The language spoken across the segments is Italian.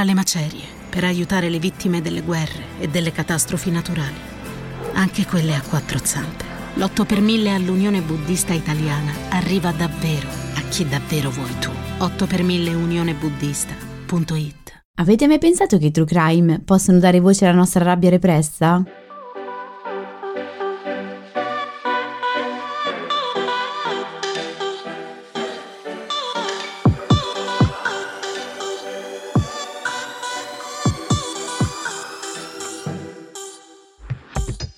tra le macerie per aiutare le vittime delle guerre e delle catastrofi naturali, anche quelle a quattro zampe. L'8 per 1000 all'Unione Buddista Italiana arriva davvero a chi davvero vuoi tu. 8 per 1000 unionebuddista.it Avete mai pensato che i true crime possono dare voce alla nostra rabbia repressa?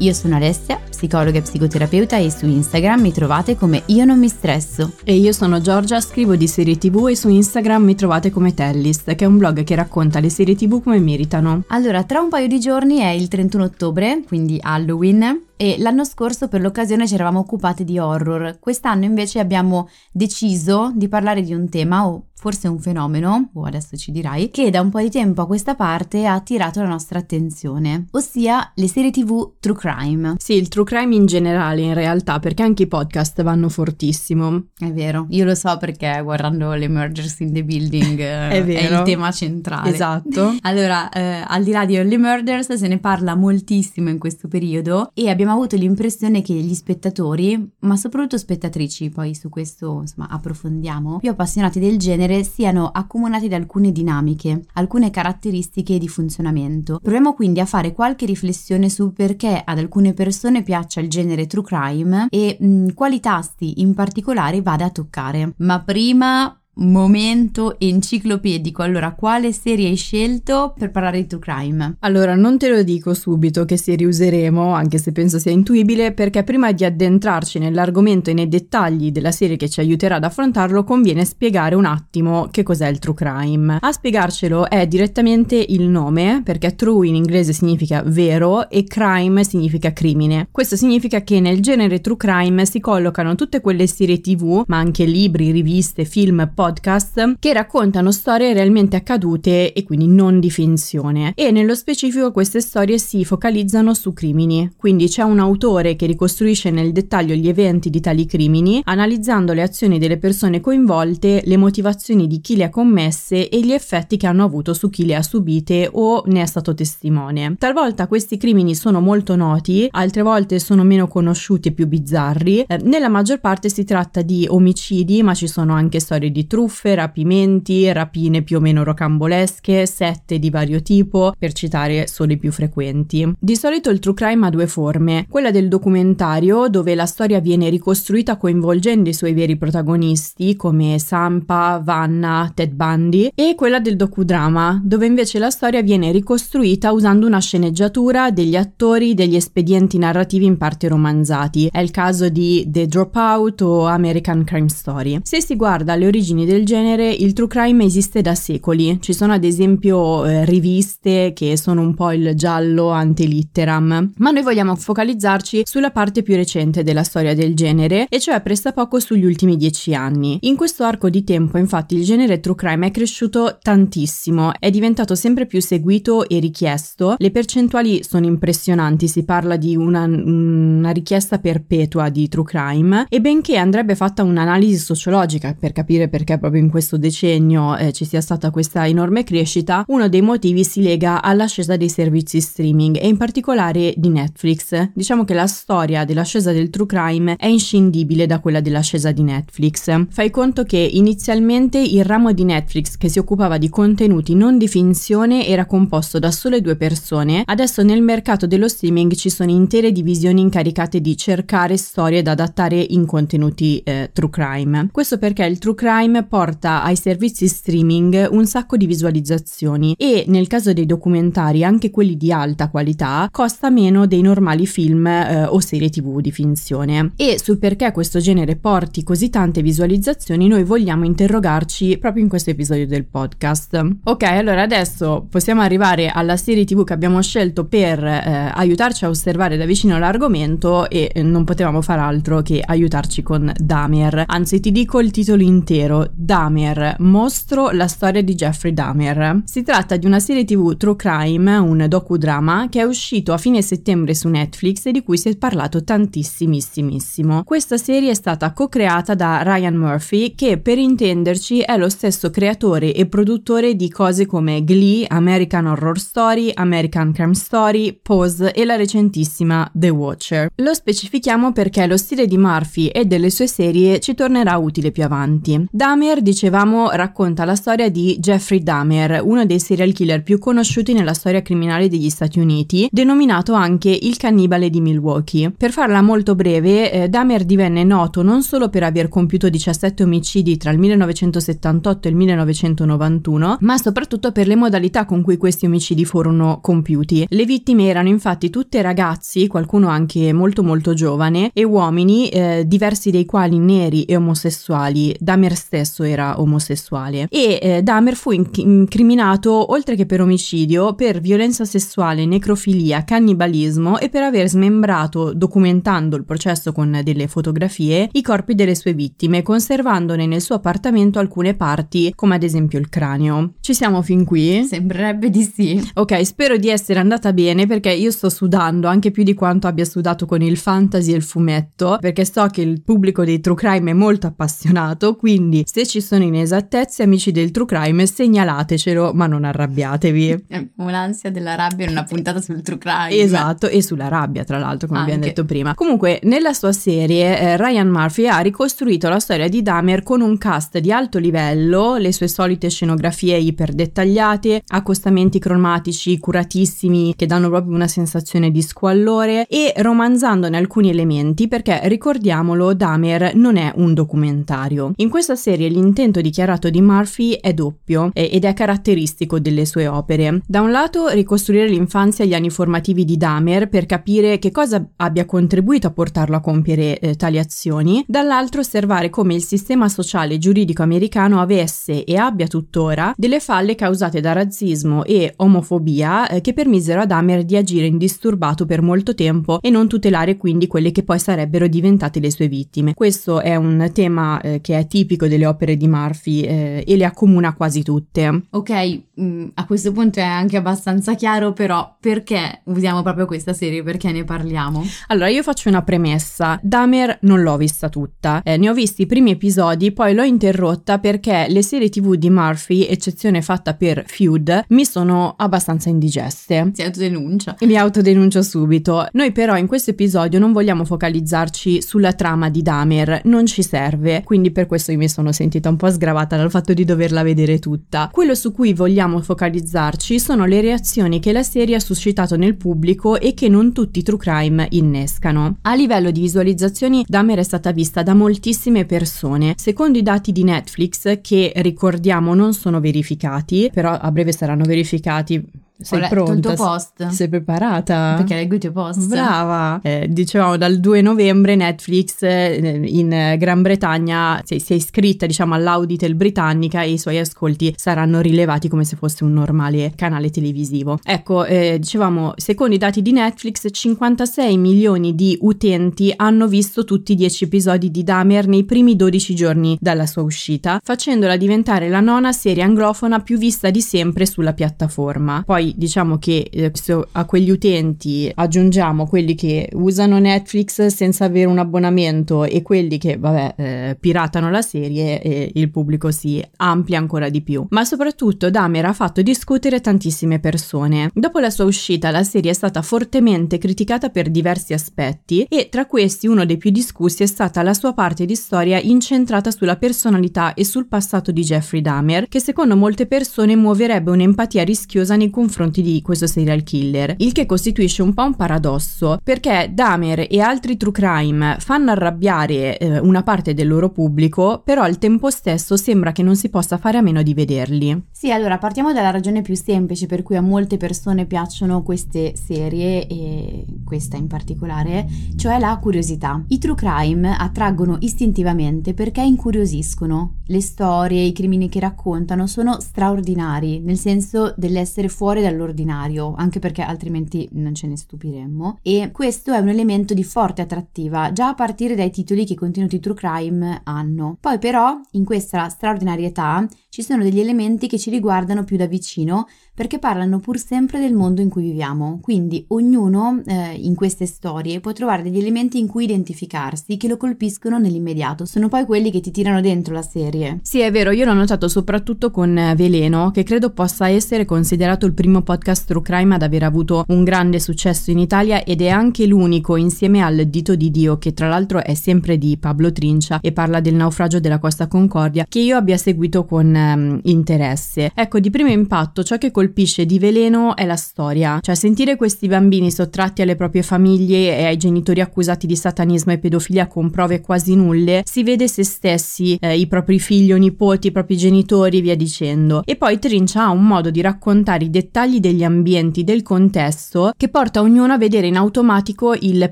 Io sono Alessia, psicologa e psicoterapeuta e su Instagram mi trovate come Io non mi stresso. E io sono Giorgia, scrivo di serie TV e su Instagram mi trovate come Tellist, che è un blog che racconta le serie TV come meritano. Allora, tra un paio di giorni è il 31 ottobre, quindi Halloween, e l'anno scorso per l'occasione ci eravamo occupati di horror. Quest'anno invece abbiamo deciso di parlare di un tema o forse un fenomeno, o adesso ci dirai, che da un po' di tempo a questa parte ha attirato la nostra attenzione, ossia le serie TV true crime. Sì, il true crime in generale in realtà, perché anche i podcast vanno fortissimo. È vero, io lo so perché guardando le Murders in the Building è, è, vero. il tema centrale. Esatto. Allora, eh, al di là di Only Murders se ne parla moltissimo in questo periodo e abbiamo avuto l'impressione che gli spettatori, ma soprattutto spettatrici, poi su questo insomma approfondiamo, più appassionati del genere siano accomunati da alcune dinamiche, alcune caratteristiche di funzionamento. Proviamo quindi a fare qualche riflessione su perché ad alcune persone piaccia il genere true crime e mh, quali tasti in particolare vada a toccare. Ma prima momento enciclopedico. Allora, quale serie hai scelto per parlare di true crime? Allora, non te lo dico subito che serie useremo, anche se penso sia intuibile, perché prima di addentrarci nell'argomento e nei dettagli della serie che ci aiuterà ad affrontarlo, conviene spiegare un attimo che cos'è il true crime. A spiegarcelo è direttamente il nome, perché true in inglese significa vero e crime significa crimine. Questo significa che nel genere true crime si collocano tutte quelle serie TV, ma anche libri, riviste, film, podcast podcast che raccontano storie realmente accadute e quindi non di finzione. E nello specifico queste storie si focalizzano su crimini, quindi c'è un autore che ricostruisce nel dettaglio gli eventi di tali crimini, analizzando le azioni delle persone coinvolte, le motivazioni di chi le ha commesse e gli effetti che hanno avuto su chi le ha subite o ne è stato testimone. Talvolta questi crimini sono molto noti, altre volte sono meno conosciuti e più bizzarri. Eh, nella maggior parte si tratta di omicidi, ma ci sono anche storie di truffe, rapimenti, rapine più o meno rocambolesche, sette di vario tipo, per citare solo i più frequenti. Di solito il true crime ha due forme, quella del documentario, dove la storia viene ricostruita coinvolgendo i suoi veri protagonisti, come Sampa, Vanna, Ted Bundy, e quella del docudrama, dove invece la storia viene ricostruita usando una sceneggiatura, degli attori, degli espedienti narrativi in parte romanzati. È il caso di The Dropout o American Crime Story. Se si guarda alle origini del genere, il true crime esiste da secoli. Ci sono ad esempio eh, riviste che sono un po' il giallo antelitteram, ma noi vogliamo focalizzarci sulla parte più recente della storia del genere, e cioè pressappoco sugli ultimi dieci anni. In questo arco di tempo, infatti, il genere true crime è cresciuto tantissimo, è diventato sempre più seguito e richiesto. Le percentuali sono impressionanti, si parla di una, una richiesta perpetua di true crime, e benché andrebbe fatta un'analisi sociologica per capire perché proprio in questo decennio eh, ci sia stata questa enorme crescita, uno dei motivi si lega all'ascesa dei servizi streaming e in particolare di Netflix. Diciamo che la storia dell'ascesa del true crime è inscindibile da quella dell'ascesa di Netflix. Fai conto che inizialmente il ramo di Netflix che si occupava di contenuti non di finzione era composto da sole due persone, adesso nel mercato dello streaming ci sono intere divisioni incaricate di cercare storie da adattare in contenuti eh, true crime. Questo perché il true crime porta ai servizi streaming un sacco di visualizzazioni e nel caso dei documentari, anche quelli di alta qualità, costa meno dei normali film eh, o serie tv di finzione. E sul perché questo genere porti così tante visualizzazioni noi vogliamo interrogarci proprio in questo episodio del podcast. Ok, allora adesso possiamo arrivare alla serie tv che abbiamo scelto per eh, aiutarci a osservare da vicino l'argomento e eh, non potevamo far altro che aiutarci con Dahmer. Anzi ti dico il titolo intero titolo Dahmer, mostro la storia di Jeffrey Dahmer. Si tratta di una serie tv true crime, un docudrama che è uscito a fine settembre su Netflix e di cui si è parlato tantissimissimo. Questa serie è stata co-creata da Ryan Murphy che per intenderci è lo stesso creatore e produttore di cose come Glee, American Horror Story, American Crime Story, Pose e la recentissima The Watcher. Lo specifichiamo perché lo stile di Murphy e delle sue serie ci tornerà utile più avanti. Dahmer, dicevamo, racconta la storia di Jeffrey Dahmer, uno dei serial killer più conosciuti nella storia criminale degli Stati Uniti, denominato anche il cannibale di Milwaukee. Per farla molto breve, eh, Dahmer divenne noto non solo per aver compiuto 17 omicidi tra il 1978 e il 1991, ma soprattutto per le modalità con cui questi omicidi furono compiuti. Le vittime erano infatti tutte ragazzi, qualcuno anche molto molto giovane, e uomini, eh, diversi dei quali neri e omosessuali. Dahmer stesso era omosessuale. E eh, Dahmer fu incriminato, oltre che per omicidio, per violenza sessuale, necrofilia, cannibalismo e per aver smembrato, documentando il processo con delle fotografie, i corpi delle sue vittime, conservandone nel suo appartamento alcune parti, come ad esempio il cranio. Ci siamo fin qui? Sembrerebbe di sì. Ok, spero di essere andata bene perché io sto sudando anche più di quanto abbia sudato con il fantasy e il fumetto, perché so che il pubblico dei true crime è molto appassionato, quindi se ci sono inesattezze, amici del true crime, segnalatecelo, ma non arrabbiatevi. Un'ansia della rabbia in una puntata sul true crime. Esatto, e sulla rabbia, tra l'altro, come anche. abbiamo detto prima. Comunque, nella sua serie, eh, Ryan Murphy ha ricostruito la storia di Dahmer con un cast di alto livello, le sue solite scenografie iper dettagliate, accostamenti cromatici curatissimi che danno proprio una sensazione di squallore e romanzandone alcuni elementi perché ricordiamolo, Dahmer non è un documentario. In questa serie l'intento dichiarato di Murphy è doppio ed è caratteristico delle sue opere. Da un lato ricostruire l'infanzia e gli anni formativi di Dahmer per capire che cosa abbia contribuito a portarlo a compiere eh, tali azioni, dall'altro osservare come il sistema sociale e giuridico americano avesse e abbia tuttora delle falle causate da razzismo e omofobia eh, che permisero a Dahmer di agire indisturbato per molto tempo e non tutelare quindi quelle che poi sarebbero diventate le sue vittime. Questo è un tema eh, che è tipico delle opere di Murphy eh, e le accomuna quasi tutte. Ok, mh, mm, a questo punto è anche abbastanza chiaro, però perché usiamo proprio questa serie? Perché ne parliamo? Allora, io faccio una premessa. Dahmer non l'ho vista tutta, eh, ne ho visti i primi episodi, poi l'ho interrotta perché le serie tv di Murphy, eccezione fatta per Feud, mi sono abbastanza indigeste. Si autodenuncia. Mi autodenuncio subito. Noi però in questo episodio non vogliamo focalizzarci sulla trama di Dahmer, non ci serve, quindi per questo io mi sono sentita un po' sgravata dal fatto di doverla vedere tutta. Quello su cui vogliamo focalizzarci sono le reazioni che la serie ha suscitato nel pubblico e che non tutti i true crime innescano. A livello di visualizzazioni, Dahmer è stata vista da moltissime persone. Secondo i dati di Netflix, che ricordiamo non sono verificati, però a breve saranno verificati sei Ho pronta? il tuo post. Sei preparata? Perché leggo i tuoi post. Brava! Eh, dicevamo dal 2 novembre Netflix eh, in Gran Bretagna si, si, è iscritta diciamo all'Auditel britannica e i suoi ascolti saranno rilevati come se fosse un normale canale televisivo. Ecco, eh, dicevamo, secondo i dati di Netflix 56 milioni di utenti hanno visto tutti i 10 episodi di Dahmer nei primi 12 giorni dalla sua uscita, facendola diventare la nona serie anglofona più vista di sempre sulla piattaforma. Poi diciamo che eh, a quegli utenti aggiungiamo quelli che usano Netflix senza avere un abbonamento e quelli che vabbè eh, piratano la serie e il pubblico si amplia ancora di più. Ma soprattutto Dahmer ha fatto discutere tantissime persone. Dopo la sua uscita la serie è stata fortemente criticata per diversi aspetti e tra questi uno dei più discussi è stata la sua parte di storia incentrata sulla personalità e sul passato di Jeffrey Dahmer che secondo molte persone muoverebbe un'empatia rischiosa nei confronti confronti di questo serial killer, il che costituisce un po' un paradosso, perché Dahmer e altri true crime fanno arrabbiare eh, una parte del loro pubblico, però al tempo stesso sembra che non si possa fare a meno di vederli. Sì, allora partiamo dalla ragione più semplice per cui a molte persone piacciono queste serie e questa in particolare, cioè la curiosità. I true crime attraggono istintivamente perché incuriosiscono. Le storie, i crimini che raccontano sono straordinari, nel senso dell'essere fuori dall'ordinario, anche perché altrimenti non ce ne stupiremmo. E questo è un elemento di forte attrattiva, già a partire dai titoli che i contenuti true crime hanno. Poi però, in questa straordinarietà, ci sono degli elementi che ci riguardano più da vicino perché parlano pur sempre del mondo in cui viviamo. Quindi ognuno eh, in queste storie può trovare degli elementi in cui identificarsi che lo colpiscono nell'immediato. Sono poi quelli che ti tirano dentro la serie. Sì, è vero, io l'ho notato soprattutto con eh, Veleno, che credo possa essere considerato il primo podcast true crime ad aver avuto un grande successo in Italia ed è anche l'unico insieme al Dito di Dio, che tra l'altro è sempre di Pablo Trincia e parla del naufragio della Costa Concordia, che io abbia seguito con um, interesse. Ecco, di primo impatto ciò che colpisce di Veleno è la storia, cioè sentire questi bambini sottratti alle proprie famiglie e ai genitori accusati di satanismo e pedofilia con prove quasi nulle, si vede se stessi, eh, i propri figli o nipoti, i propri genitori, via dicendo. E poi Trincia ha un modo di raccontare i dettagli degli ambienti, del contesto, che porta ognuno a vedere in automatico il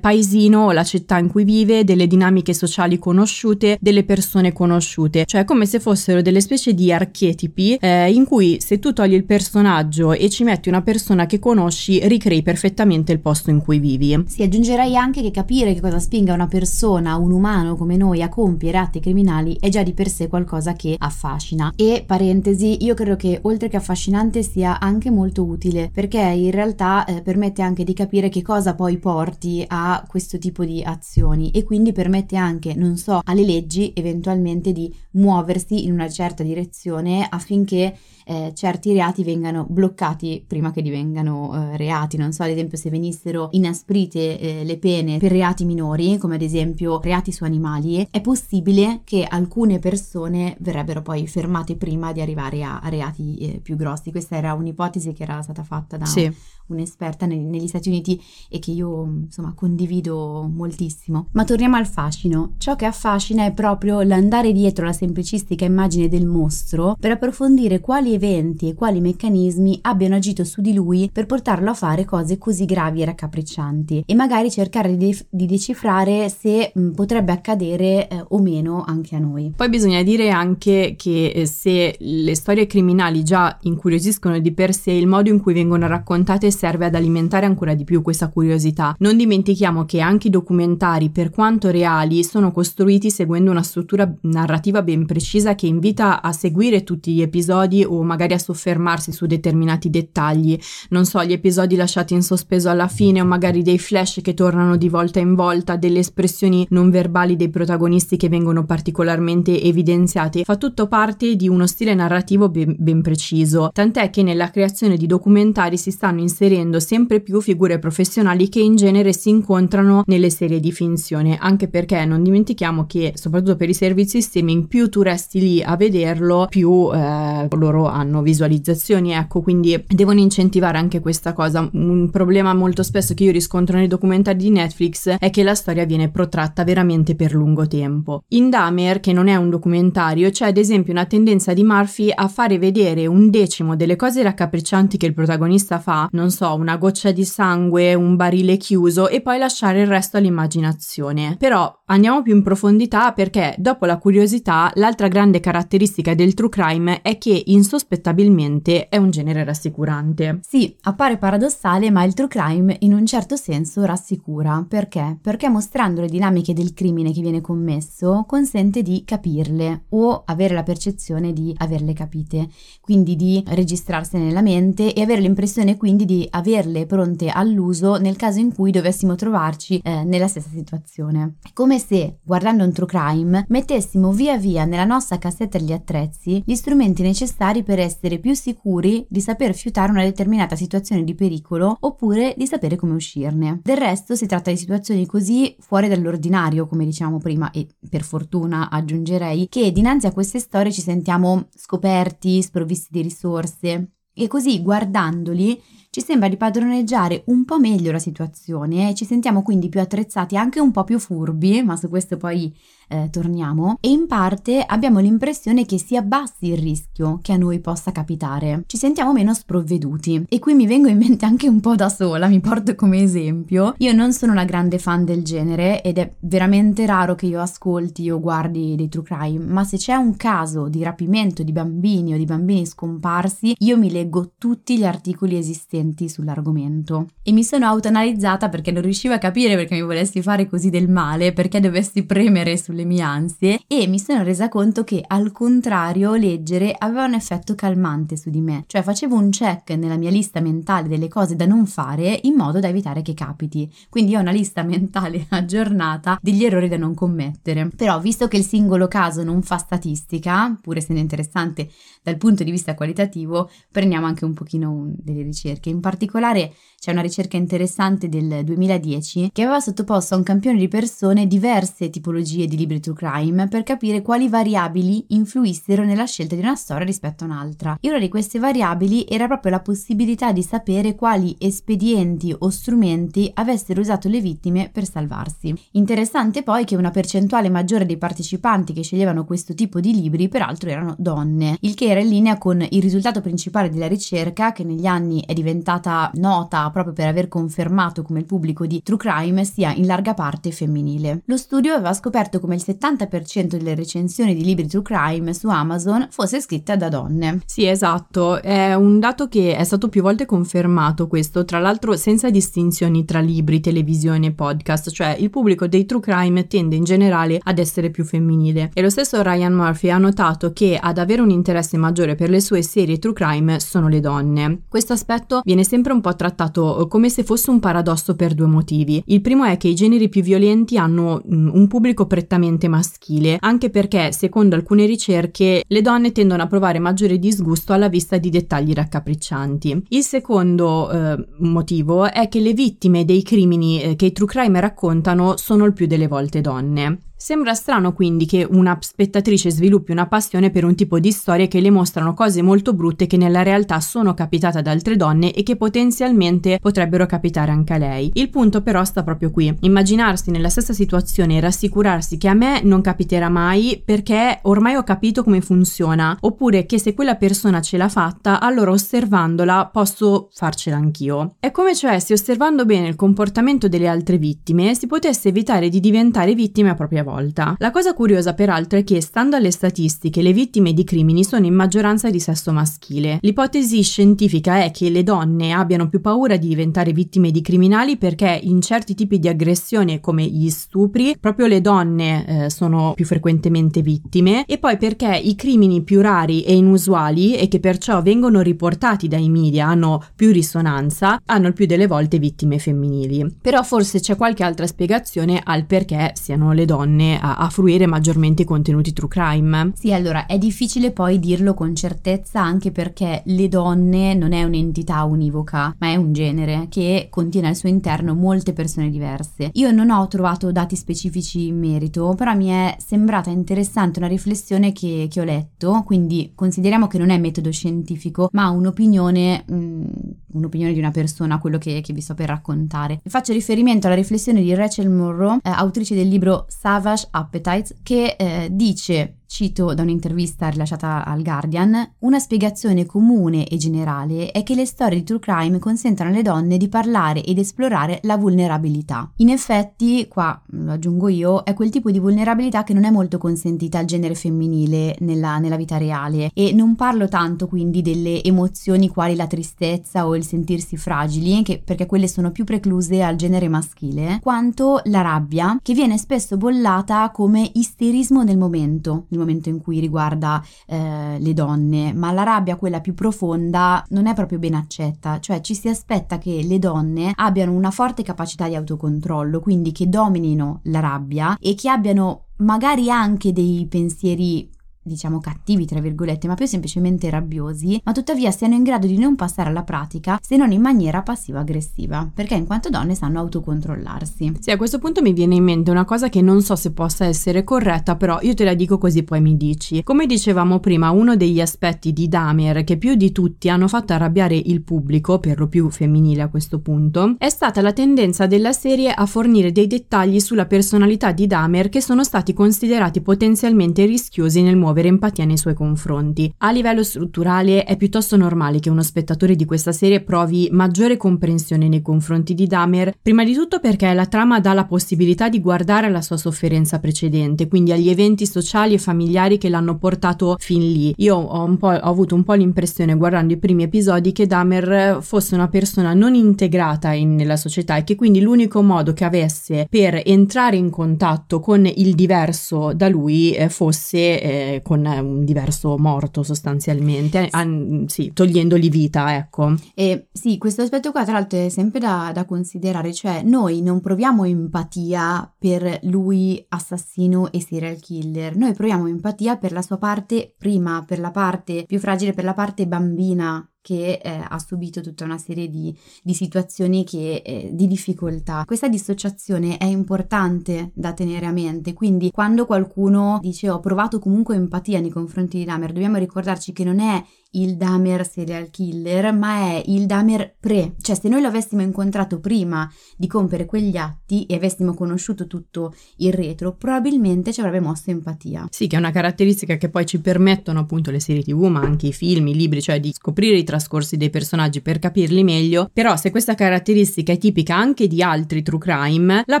paesino o la città in cui vive, delle dinamiche sociali conosciute, delle persone conosciute, cioè come se fossero delle specie di archetipi eh, in cui se tu togli il personaggio e ci metti una persona che conosci, ricrei perfettamente il posto in cui vivi. Sì, aggiungerei anche che capire che cosa spinga una persona, un umano come noi a compiere atti criminali è già di per sé qualcosa che affascina. E parentesi, io credo che oltre che affascinante sia anche molto utile perché in realtà eh, permette anche di capire che cosa poi porti a questo tipo di azioni e quindi permette anche, non so, alle leggi eventualmente di muoversi in una certa direzione affinché eh, certi reati vengano bloccati prima che divengano eh, reati. Non so, ad esempio, se venissero inasprite eh, le pene per reati minori, come ad esempio reati su animali, è possibile che alcune persone verrebbero poi fermate prima di arrivare a, a reati eh, più grossi. Questa era un'ipotesi che era stata fatta da sì. un'esperta ne- negli Stati Uniti e che io insomma condivido moltissimo. Ma torniamo al fascino. Ciò che affascina è proprio l'andare dietro la semplicistica immagine del mostro per approfondire quali eventi e quali meccanismi abbiano agito su di lui per portarlo a fare cose così gravi e raccapriccianti e magari cercare di, di decifrare se mh, potrebbe accadere eh, o meno anche a noi. Poi bisogna dire anche che eh, se le storie criminali già incuriosiscono di per sé, il modo in cui vengono raccontate serve ad alimentare ancora di più questa curiosità. Non dimentichiamo che anche i documentari, per quanto reali, sono costruiti seguendo una struttura narrativa ben precisa che invita a seguire tutti gli episodi o magari a soffermarsi su determinati dettagli, non so, gli episodi lasciati in sospeso alla fine o magari dei flash che tornano di volta in volta, delle espressioni non verbali dei protagonisti che vengono particolarmente evidenziate, fa tutto parte di uno stile narrativo ben, ben preciso, tant'è che nella creazione di documentari si stanno inserendo sempre più figure professionali che in genere si incontrano nelle serie di finzione, anche perché non dimentichiamo che soprattutto per i servizi streaming più tu resti lì a vederlo, più eh, loro hanno visualizzazioni, ecco, quindi devono incentivare anche questa cosa. Un problema molto spesso che io riscontro nei documentari di Netflix è che la storia viene protratta veramente per lungo tempo. In Dahmer, che non è un documentario, c'è ad esempio una tendenza di Murphy a fare vedere un decimo delle cose raccapriccianti che il protagonista fa, non so, una goccia di sangue, un barile chiuso e poi lasciare il resto all'immaginazione. Però andiamo più in profondità perché dopo la curiosità, l'altra grande caratteristica del true crime è che in sostanza insospettabilmente è un genere rassicurante. Sì, appare paradossale, ma il true crime in un certo senso rassicura. Perché? Perché mostrando le dinamiche del crimine che viene commesso consente di capirle o avere la percezione di averle capite, quindi di registrarsene nella mente e avere l'impressione quindi di averle pronte all'uso nel caso in cui dovessimo trovarci eh, nella stessa situazione. Come se, guardando un true crime, mettessimo via via nella nostra cassetta degli attrezzi gli strumenti necessari per essere più sicuri di saper fiutare una determinata situazione di pericolo oppure di sapere come uscirne. Del resto si tratta di situazioni così fuori dall'ordinario, come dicevamo prima, e per fortuna aggiungerei, che dinanzi a queste storie ci sentiamo scoperti, sprovvisti di risorse. E così guardandoli ci sembra di padroneggiare un po' meglio la situazione e ci sentiamo quindi più attrezzati, anche un po' più furbi, ma su questo poi eh, torniamo, e in parte abbiamo l'impressione che si abbassi il rischio che a noi possa capitare. Ci sentiamo meno sprovveduti. E qui mi vengo in mente anche un po' da sola, mi porto come esempio. Io non sono una grande fan del genere ed è veramente raro che io ascolti o guardi dei true crime, ma se c'è un caso di rapimento di bambini o di bambini scomparsi, io mi leggo tutti gli articoli esistenti sull'argomento. E mi sono autoanalizzata perché non riuscivo a capire perché mi volessi fare così del male, perché dovessi premere sulle mie ansie e mi sono resa conto che al contrario leggere aveva un effetto calmante su di me, cioè facevo un check nella mia lista mentale delle cose da non fare in modo da evitare che capiti. Quindi ho una lista mentale aggiornata degli errori da non commettere. Però visto che il singolo caso non fa statistica, pur essendo interessante dal punto di vista qualitativo, prendiamo anche un pochino delle ricerche. In particolare c'è una ricerca interessante del 2010 che aveva sottoposto a un campione di persone diverse tipologie di libri true crime per capire quali variabili influissero nella scelta di una storia rispetto a un'altra. E una di queste variabili era proprio la possibilità di sapere quali espedienti o strumenti avessero usato le vittime per salvarsi. Interessante poi che una percentuale maggiore dei partecipanti che sceglievano questo tipo di libri peraltro erano donne, il che era in linea con il risultato principale della ricerca che negli anni è diventata nota proprio per aver confermato come il pubblico di True Crime sia in larga parte femminile. Lo studio aveva scoperto come il 70% delle recensioni di libri True Crime su Amazon fosse scritta da donne. Sì, esatto, è un dato che è stato più volte confermato questo, tra l'altro senza distinzioni tra libri, televisione e podcast, cioè il pubblico dei True Crime tende in generale ad essere più femminile. E lo stesso Ryan Murphy ha notato che ad avere un interesse maggiore per le sue serie True Crime sono le donne. Questo aspetto viene sempre un po' trattato come se fosse un paradosso per due motivi. Il primo è che i generi più violenti hanno mm, un pubblico prettamente maschile, anche perché, secondo alcune ricerche, le donne tendono a provare maggiore disgusto alla vista di dettagli raccapriccianti. Il secondo eh, motivo è che le vittime dei crimini eh, che i true crime raccontano sono il più delle volte donne. Sembra strano quindi che una spettatrice sviluppi una passione per un tipo di storie che le mostrano cose molto brutte che nella realtà sono capitate ad altre donne e che potenzialmente potrebbero capitare anche a lei. Il punto però sta proprio qui. Immaginarsi nella stessa situazione e rassicurarsi che a me non capiterà mai perché ormai ho capito come funziona, oppure che se quella persona ce l'ha fatta, allora osservandola posso farcela anch'io. È come cioè se osservando bene il comportamento delle altre vittime si potesse evitare di diventare vittime a propria volta. La cosa curiosa peraltro è che, stando alle statistiche, le vittime di crimini sono in maggioranza di sesso maschile. L'ipotesi scientifica è che le donne abbiano più paura di diventare vittime di criminali perché in certi tipi di aggressione come gli stupri, proprio le donne eh, sono più frequentemente vittime e poi perché i crimini più rari e inusuali e che perciò vengono riportati dai media, hanno più risonanza, hanno il più delle volte vittime femminili. Però forse c'è qualche altra spiegazione al perché siano le donne donne a, a, fruire maggiormente i contenuti true crime. Sì, allora è difficile poi dirlo con certezza anche perché le donne non è un'entità univoca, ma è un genere che contiene al suo interno molte persone diverse. Io non ho trovato dati specifici in merito, però mi è sembrata interessante una riflessione che, che ho letto, quindi consideriamo che non è metodo scientifico, ma un'opinione, mh, mm, un'opinione di una persona, quello che, che vi sto per raccontare. Faccio riferimento alla riflessione di Rachel Monroe, eh, autrice del libro Savage Savage Appetites che eh, dice Cito da un'intervista rilasciata al Guardian, una spiegazione comune e generale è che le storie di true crime consentono alle donne di parlare ed esplorare la vulnerabilità. In effetti, qua lo aggiungo io, è quel tipo di vulnerabilità che non è molto consentita al genere femminile nella, nella vita reale e non parlo tanto quindi delle emozioni quali la tristezza o il sentirsi fragili, che, perché quelle sono più precluse al genere maschile, quanto la rabbia, che viene spesso bollata come isterismo del momento nel momento in cui riguarda eh, le donne, ma la rabbia, quella più profonda, non è proprio ben accetta, cioè ci si aspetta che le donne abbiano una forte capacità di autocontrollo, quindi che dominino la rabbia e che abbiano magari anche dei pensieri diciamo cattivi tra virgolette, ma più semplicemente rabbiosi, ma tuttavia siano in grado di non passare alla pratica se non in maniera passivo-aggressiva, perché in quanto donne sanno autocontrollarsi. Sì, a questo punto mi viene in mente una cosa che non so se possa essere corretta, però io te la dico così poi mi dici. Come dicevamo prima, uno degli aspetti di Dahmer che più di tutti hanno fatto arrabbiare il pubblico, per lo più femminile a questo punto, è stata la tendenza della serie a fornire dei dettagli sulla personalità di Dahmer che sono stati considerati potenzialmente rischiosi nel muovere muovere empatia nei suoi confronti. A livello strutturale è piuttosto normale che uno spettatore di questa serie provi maggiore comprensione nei confronti di Dahmer, prima di tutto perché la trama dà la possibilità di guardare alla sua sofferenza precedente, quindi agli eventi sociali e familiari che l'hanno portato fin lì. Io ho, ho avuto un po' l'impressione guardando i primi episodi che Dahmer fosse una persona non integrata in, nella società e che quindi l'unico modo che avesse per entrare in contatto con il diverso da lui eh, fosse eh, con un diverso morto sostanzialmente, an- sì, togliendogli vita, ecco. E sì, questo aspetto qua tra l'altro è sempre da, da considerare, cioè noi non proviamo empatia per lui assassino e serial killer, noi proviamo empatia per la sua parte prima, per la parte più fragile, per la parte bambina che eh, ha subito tutta una serie di, di situazioni che, eh, di difficoltà. Questa dissociazione è importante da tenere a mente, quindi quando qualcuno dice ho provato comunque empatia nei confronti di Dahmer, dobbiamo ricordarci che non è il Dahmer serial killer, ma è il Dahmer pre, cioè se noi lo avessimo incontrato prima di compiere quegli atti e avessimo conosciuto tutto il retro, probabilmente ci avrebbe mosso empatia. Sì, che è una caratteristica che poi ci permettono appunto le serie tv, ma anche i film, i libri, cioè di scoprire i trascorsi dei personaggi per capirli meglio, però se questa caratteristica è tipica anche di altri true crime, la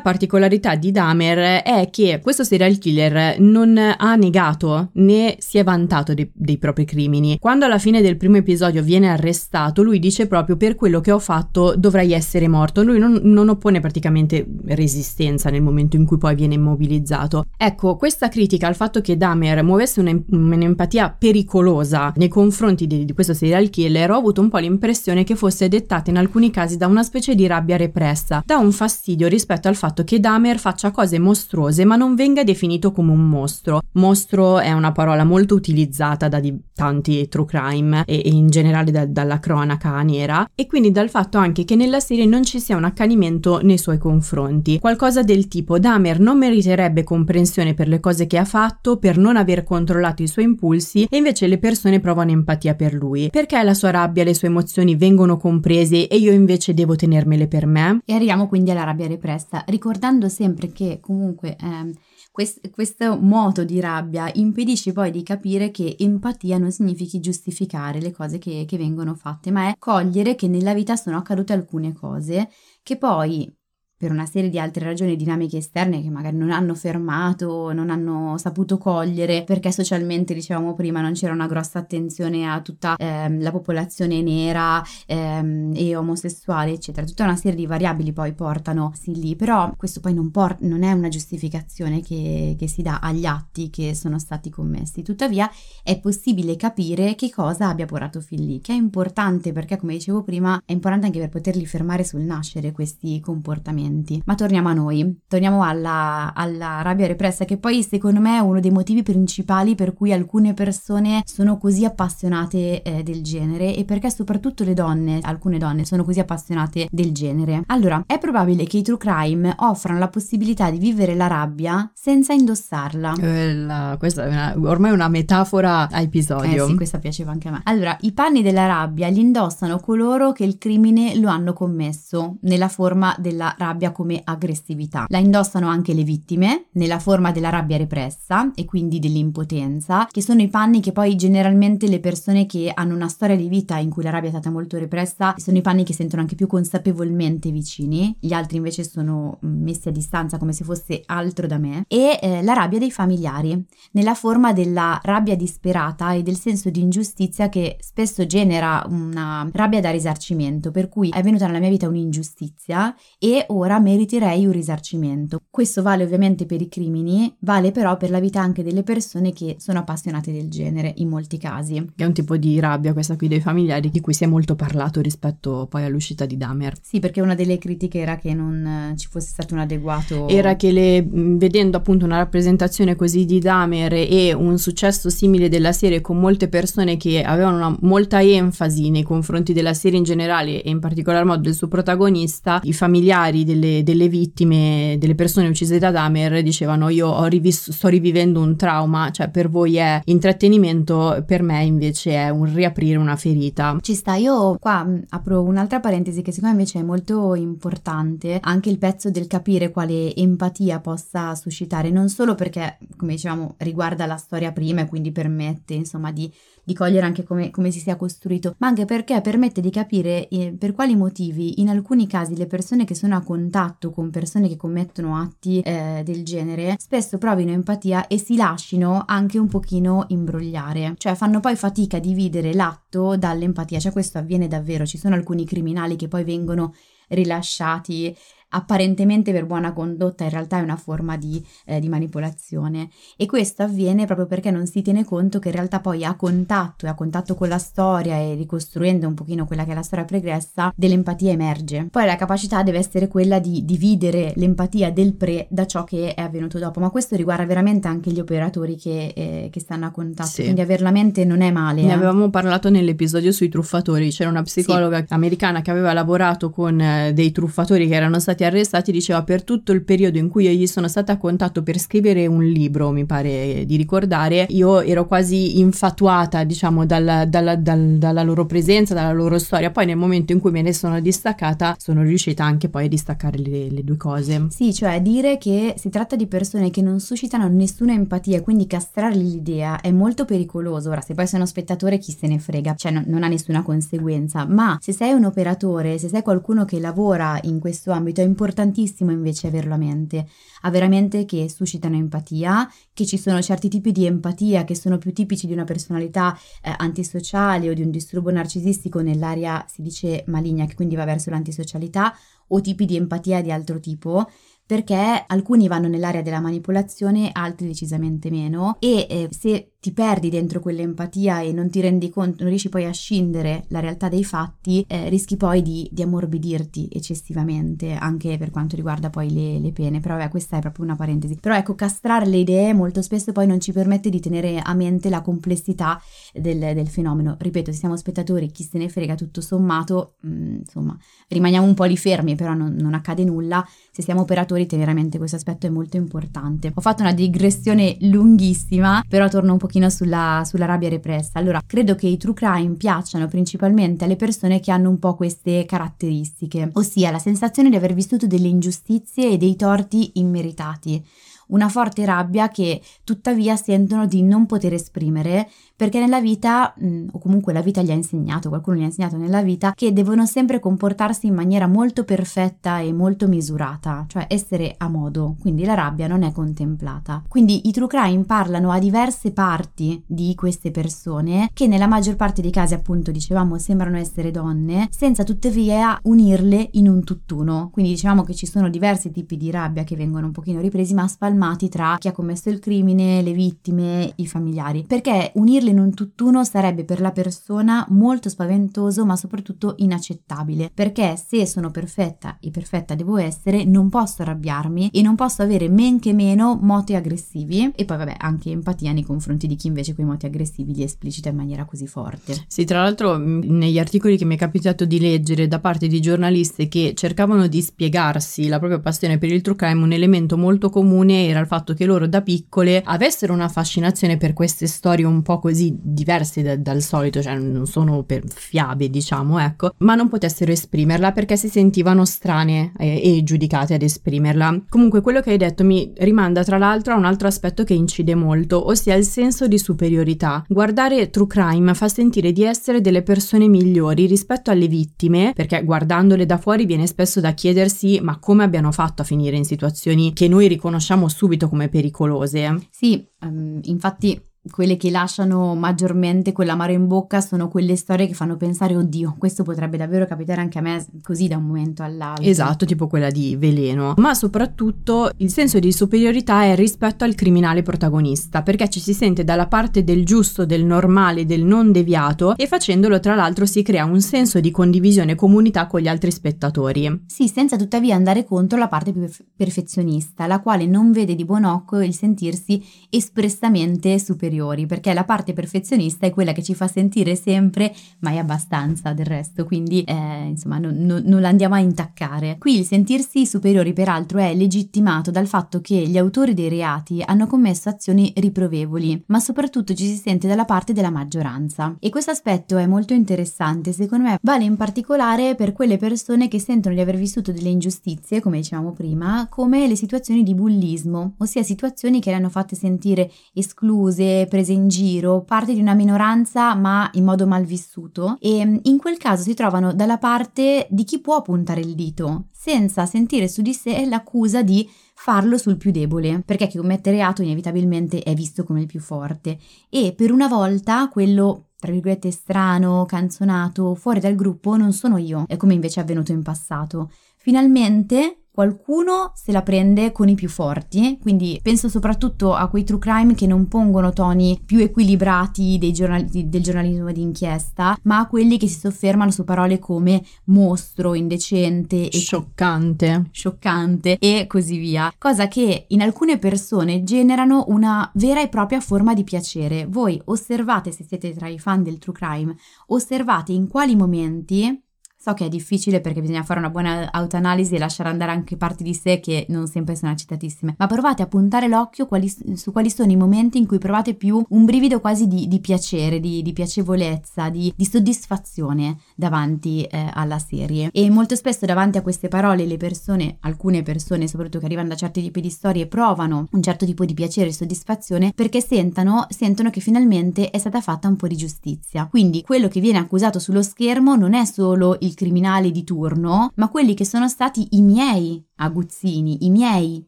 particolarità di Dahmer è che questo serial killer non ha negato né si è vantato dei, dei propri crimini. Quando alla fine del primo episodio viene arrestato, lui dice proprio per quello che ho fatto dovrei essere morto. Lui non, non oppone praticamente resistenza nel momento in cui poi viene immobilizzato. Ecco, questa critica al fatto che Dahmer muovesse un'empatia pericolosa nei confronti di, di questo serial killer, ho avuto un po' l'impressione che fosse dettata in alcuni casi da una specie di rabbia repressa, da un fastidio rispetto al fatto che Dahmer faccia cose mostruose ma non venga definito come un mostro. Mostro è una parola molto utilizzata da di, tanti true crime crime e, e in generale da, dalla cronaca nera e quindi dal fatto anche che nella serie non ci sia un accanimento nei suoi confronti. Qualcosa del tipo Dahmer non meriterebbe comprensione per le cose che ha fatto, per non aver controllato i suoi impulsi e invece le persone provano empatia per lui. Perché la sua rabbia, le sue emozioni vengono comprese e io invece devo tenermele per me? E arriviamo quindi alla rabbia repressa, ricordando sempre che comunque... Eh, Quest, questo moto di rabbia impedisce poi di capire che empatia non significhi giustificare le cose che, che vengono fatte, ma è cogliere che nella vita sono accadute alcune cose che poi per una serie di altre ragioni dinamiche esterne che magari non hanno fermato, non hanno saputo cogliere, perché socialmente, dicevamo prima, non c'era una grossa attenzione a tutta ehm, la popolazione nera ehm, e omosessuale, eccetera. Tutta una serie di variabili poi portano sì lì, però questo poi non, por- non è una giustificazione che, che si dà agli atti che sono stati commessi. Tuttavia è possibile capire che cosa abbia portato fin lì, che è importante perché, come dicevo prima, è importante anche per poterli fermare sul nascere questi comportamenti momenti. Ma torniamo a noi, torniamo alla, alla rabbia repressa, che poi secondo me è uno dei motivi principali per cui alcune persone sono così appassionate eh, del genere e perché soprattutto le donne, alcune donne, sono così appassionate del genere. Allora, è probabile che i true crime offrano la possibilità di vivere la rabbia senza indossarla. Quella, questa è una, ormai una metafora a episodio. Eh sì, questa piaceva anche a me. Allora, i panni della rabbia li indossano coloro che il crimine lo hanno commesso nella forma della rabbia rabbia come aggressività. La indossano anche le vittime nella forma della rabbia repressa e quindi dell'impotenza, che sono i panni che poi generalmente le persone che hanno una storia di vita in cui la rabbia è stata molto repressa sono i panni che sentono anche più consapevolmente vicini, gli altri invece sono mm, messi a distanza come se fosse altro da me, e eh, la rabbia dei familiari, nella forma della rabbia disperata e del senso di ingiustizia che spesso genera una rabbia da risarcimento, per cui è venuta nella mia vita un'ingiustizia e ora meriterei un risarcimento. Questo vale ovviamente per i crimini, vale però per la vita anche delle persone che sono appassionate del genere, in molti casi. È un tipo di rabbia questa qui dei familiari di cui si è molto parlato rispetto poi all'uscita di Dahmer. Sì, perché una delle critiche era che non eh, ci fosse stato un adeguato... Era che le, vedendo appunto una rappresentazione così di Dahmer e un successo simile della serie con molte persone che avevano una, molta enfasi nei confronti della serie in generale e in particolar modo del suo protagonista, i familiari delle, delle vittime, delle persone persone uccise da Dahmer dicevano io rivisto, sto rivivendo un trauma, cioè per voi è intrattenimento, per me invece è un riaprire una ferita. Ci sta, io qua mm, apro un'altra parentesi che secondo me invece è molto importante, anche il pezzo del capire quale empatia possa suscitare, non solo perché, come dicevamo, riguarda la storia prima e quindi permette insomma di di cogliere anche come, come, si sia costruito, ma anche perché permette di capire eh, per quali motivi in alcuni casi le persone che sono a contatto con persone che commettono atti eh, del genere spesso provino empatia e si lasciano anche un pochino imbrogliare, cioè fanno poi fatica a dividere l'atto dall'empatia, cioè questo avviene davvero, ci sono alcuni criminali che poi vengono rilasciati apparentemente per buona condotta in realtà è una forma di, eh, di, manipolazione e questo avviene proprio perché non si tiene conto che in realtà poi a contatto e a contatto con la storia e ricostruendo un pochino quella che è la storia pregressa dell'empatia emerge poi la capacità deve essere quella di dividere l'empatia del pre da ciò che è avvenuto dopo ma questo riguarda veramente anche gli operatori che, eh, che stanno a contatto sì. quindi averla mente non è male ne eh. avevamo parlato nell'episodio sui truffatori c'era una psicologa sì. americana che aveva lavorato con eh, dei truffatori che erano stati arrestati diceva per tutto il periodo in cui io gli sono stata a contatto per scrivere un libro, mi pare di ricordare, io ero quasi infatuata, diciamo, dalla, dalla, dal, dalla loro presenza, dalla loro storia. Poi nel momento in cui me ne sono distaccata, sono riuscita anche poi a distaccare le, le due cose. Sì, cioè dire che si tratta di persone che non suscitano nessuna empatia, quindi castrargli l'idea è molto pericoloso. Ora, se poi sei uno spettatore, chi se ne frega, cioè no, non ha nessuna conseguenza. Ma se sei un operatore, se sei qualcuno che lavora in questo ambito, è importantissimo invece averlo a mente, avere a mente che suscitano empatia, che ci sono certi tipi di empatia che sono più tipici di una personalità eh, antisociale o di un disturbo narcisistico nell'area si dice maligna che quindi va verso l'antisocialità o tipi di empatia di altro tipo perché alcuni vanno nell'area della manipolazione, altri decisamente meno. E eh, se ti perdi dentro quell'empatia e non ti rendi conto, non riesci poi a scindere la realtà dei fatti, eh, rischi poi di, di, ammorbidirti eccessivamente, anche per quanto riguarda poi le, le pene. Però vabbè, questa è proprio una parentesi. Però ecco, castrare le idee molto spesso poi non ci permette di tenere a mente la complessità del, del fenomeno. Ripeto, se siamo spettatori, chi se ne frega tutto sommato, mh, mm, insomma, rimaniamo un po' lì fermi, però non, non accade nulla. Se siamo operatori, tenere a mente questo aspetto è molto importante. Ho fatto una digressione lunghissima, però torno un pochino pochino sulla, sulla rabbia repressa. Allora, credo che i true crime piacciono principalmente alle persone che hanno un po' queste caratteristiche, ossia la sensazione di aver vissuto delle ingiustizie e dei torti immeritati una forte rabbia che tuttavia sentono di non poter esprimere perché nella vita, mh, o comunque la vita gli ha insegnato, qualcuno gli ha insegnato nella vita, che devono sempre comportarsi in maniera molto perfetta e molto misurata, cioè essere a modo, quindi la rabbia non è contemplata. Quindi i true crime parlano a diverse parti di queste persone che nella maggior parte dei casi appunto dicevamo sembrano essere donne, senza tuttavia unirle in un tutt'uno. Quindi diciamo che ci sono diversi tipi di rabbia che vengono un pochino ripresi ma spalmati tra chi ha commesso il crimine, le vittime, i familiari, perché unirle metterle in un tutt'uno sarebbe per la persona molto spaventoso ma soprattutto inaccettabile perché se sono perfetta e perfetta devo essere non posso arrabbiarmi e non posso avere men che meno moti aggressivi e poi vabbè anche empatia nei confronti di chi invece quei moti aggressivi li esplicita in maniera così forte. Sì, tra l'altro negli articoli che mi è capitato di leggere da parte di giornaliste che cercavano di spiegarsi la propria passione per il true crime, un elemento molto comune era il fatto che loro da piccole avessero una fascinazione per queste storie un po' così così diversi da, dal solito, cioè non sono per fiabe, diciamo, ecco, ma non potessero esprimerla perché si sentivano strane e, e giudicate ad esprimerla. Comunque quello che hai detto mi rimanda tra l'altro a un altro aspetto che incide molto, ossia il senso di superiorità. Guardare true crime fa sentire di essere delle persone migliori rispetto alle vittime, perché guardandole da fuori viene spesso da chiedersi ma come abbiano fatto a finire in situazioni che noi riconosciamo subito come pericolose. Sì, um, infatti quelle che lasciano maggiormente quell'amaro in bocca sono quelle storie che fanno pensare, oddio, questo potrebbe davvero capitare anche a me così da un momento all'altro. Esatto, tipo quella di Veleno. Ma soprattutto il senso di superiorità è rispetto al criminale protagonista, perché ci si sente dalla parte del giusto, del normale, del non deviato e facendolo tra l'altro si crea un senso di condivisione e comunità con gli altri spettatori. Sì, senza tuttavia andare contro la parte più perfezionista, la quale non vede di buon occhio il sentirsi espressamente superiore superiori, perché la parte perfezionista è quella che ci fa sentire sempre mai abbastanza del resto, quindi eh, insomma non, non, non la a intaccare. Qui il sentirsi superiori peraltro è legittimato dal fatto che gli autori dei reati hanno commesso azioni riprovevoli, ma soprattutto ci si sente dalla parte della maggioranza. E questo aspetto è molto interessante, secondo me vale in particolare per quelle persone che sentono di aver vissuto delle ingiustizie, come dicevamo prima, come le situazioni di bullismo, ossia situazioni che le hanno fatte sentire escluse, prese in giro, parte di una minoranza ma in modo malvissuto e mm, in quel caso si trovano dalla parte di chi può puntare il dito, senza sentire su di sé l'accusa di farlo sul più debole, perché chi commette reato inevitabilmente è visto come il più forte e per una volta quello tra virgolette strano, canzonato, fuori dal gruppo non sono io, è come invece è avvenuto in passato. Finalmente qualcuno se la prende con i più forti, quindi penso soprattutto a quei true crime che non pongono toni più equilibrati giornali- del giornalismo d'inchiesta, ma a quelli che si soffermano su parole come mostro, indecente, e scioccante, scioccante e così via, cosa che in alcune persone generano una vera e propria forma di piacere. Voi osservate se siete tra i fan del true crime, osservate in quali momenti So che è difficile perché bisogna fare una buona autoanalisi e lasciare andare anche parti di sé che non sempre sono accitatissime, ma provate a puntare l'occhio quali, su quali sono i momenti in cui provate più un brivido quasi di, di piacere, di, di piacevolezza, di, di, soddisfazione davanti eh, alla serie. E molto spesso davanti a queste parole le persone, alcune persone soprattutto che arrivano da certi tipi di storie, provano un certo tipo di piacere e soddisfazione perché sentano, sentono che finalmente è stata fatta un po' di giustizia. Quindi quello che viene accusato sullo schermo non è solo il criminali di turno, ma quelli che sono stati i miei aguzzini, i miei